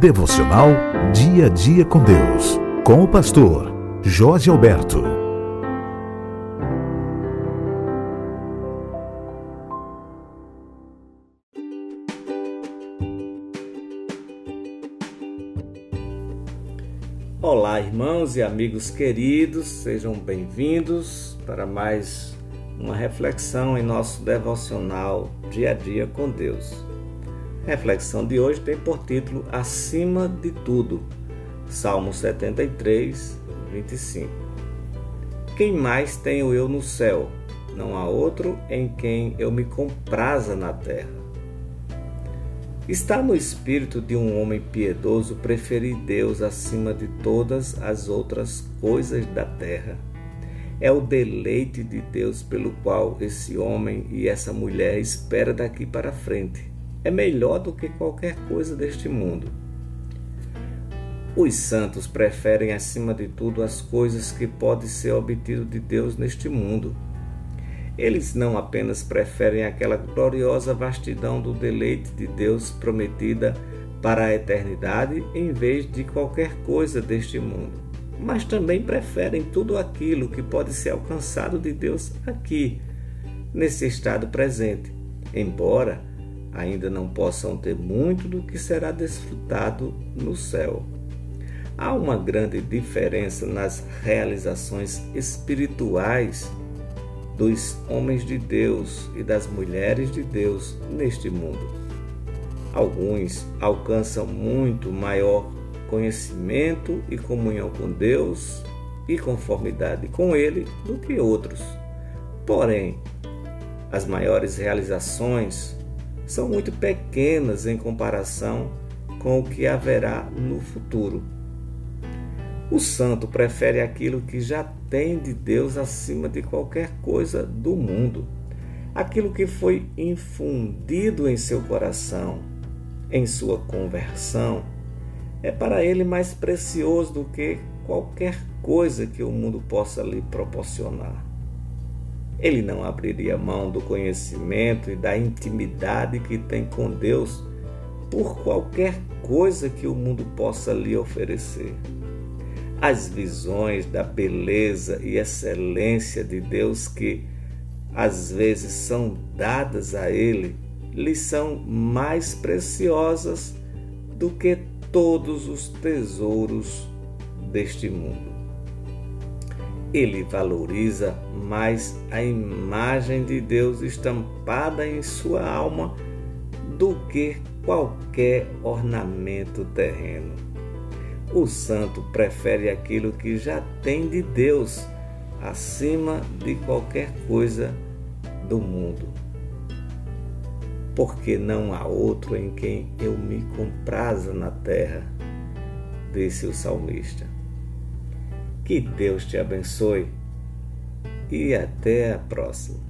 Devocional Dia a Dia com Deus. Com o pastor Jorge Alberto. Olá, irmãos e amigos queridos, sejam bem-vindos para mais uma reflexão em nosso devocional Dia a Dia com Deus. Reflexão de hoje tem por título Acima de Tudo, Salmo 73, 25. Quem mais tenho eu no céu? Não há outro em quem eu me compraza na terra. Está no espírito de um homem piedoso preferir Deus acima de todas as outras coisas da terra. É o deleite de Deus pelo qual esse homem e essa mulher espera daqui para frente é melhor do que qualquer coisa deste mundo. Os santos preferem, acima de tudo, as coisas que podem ser obtido de Deus neste mundo. Eles não apenas preferem aquela gloriosa vastidão do deleite de Deus prometida para a eternidade em vez de qualquer coisa deste mundo, mas também preferem tudo aquilo que pode ser alcançado de Deus aqui, nesse estado presente, embora ainda não possam ter muito do que será desfrutado no céu. Há uma grande diferença nas realizações espirituais dos homens de Deus e das mulheres de Deus neste mundo. Alguns alcançam muito maior conhecimento e comunhão com Deus e conformidade com Ele do que outros. Porém, as maiores realizações são muito pequenas em comparação com o que haverá no futuro. O santo prefere aquilo que já tem de Deus acima de qualquer coisa do mundo, aquilo que foi infundido em seu coração, em sua conversão, é para ele mais precioso do que qualquer coisa que o mundo possa lhe proporcionar. Ele não abriria mão do conhecimento e da intimidade que tem com Deus por qualquer coisa que o mundo possa lhe oferecer. As visões da beleza e excelência de Deus que às vezes são dadas a ele lhe são mais preciosas do que todos os tesouros deste mundo ele valoriza mais a imagem de Deus estampada em sua alma do que qualquer ornamento terreno. O santo prefere aquilo que já tem de Deus acima de qualquer coisa do mundo. Porque não há outro em quem eu me compraza na terra, disse o salmista. Que Deus te abençoe e até a próxima.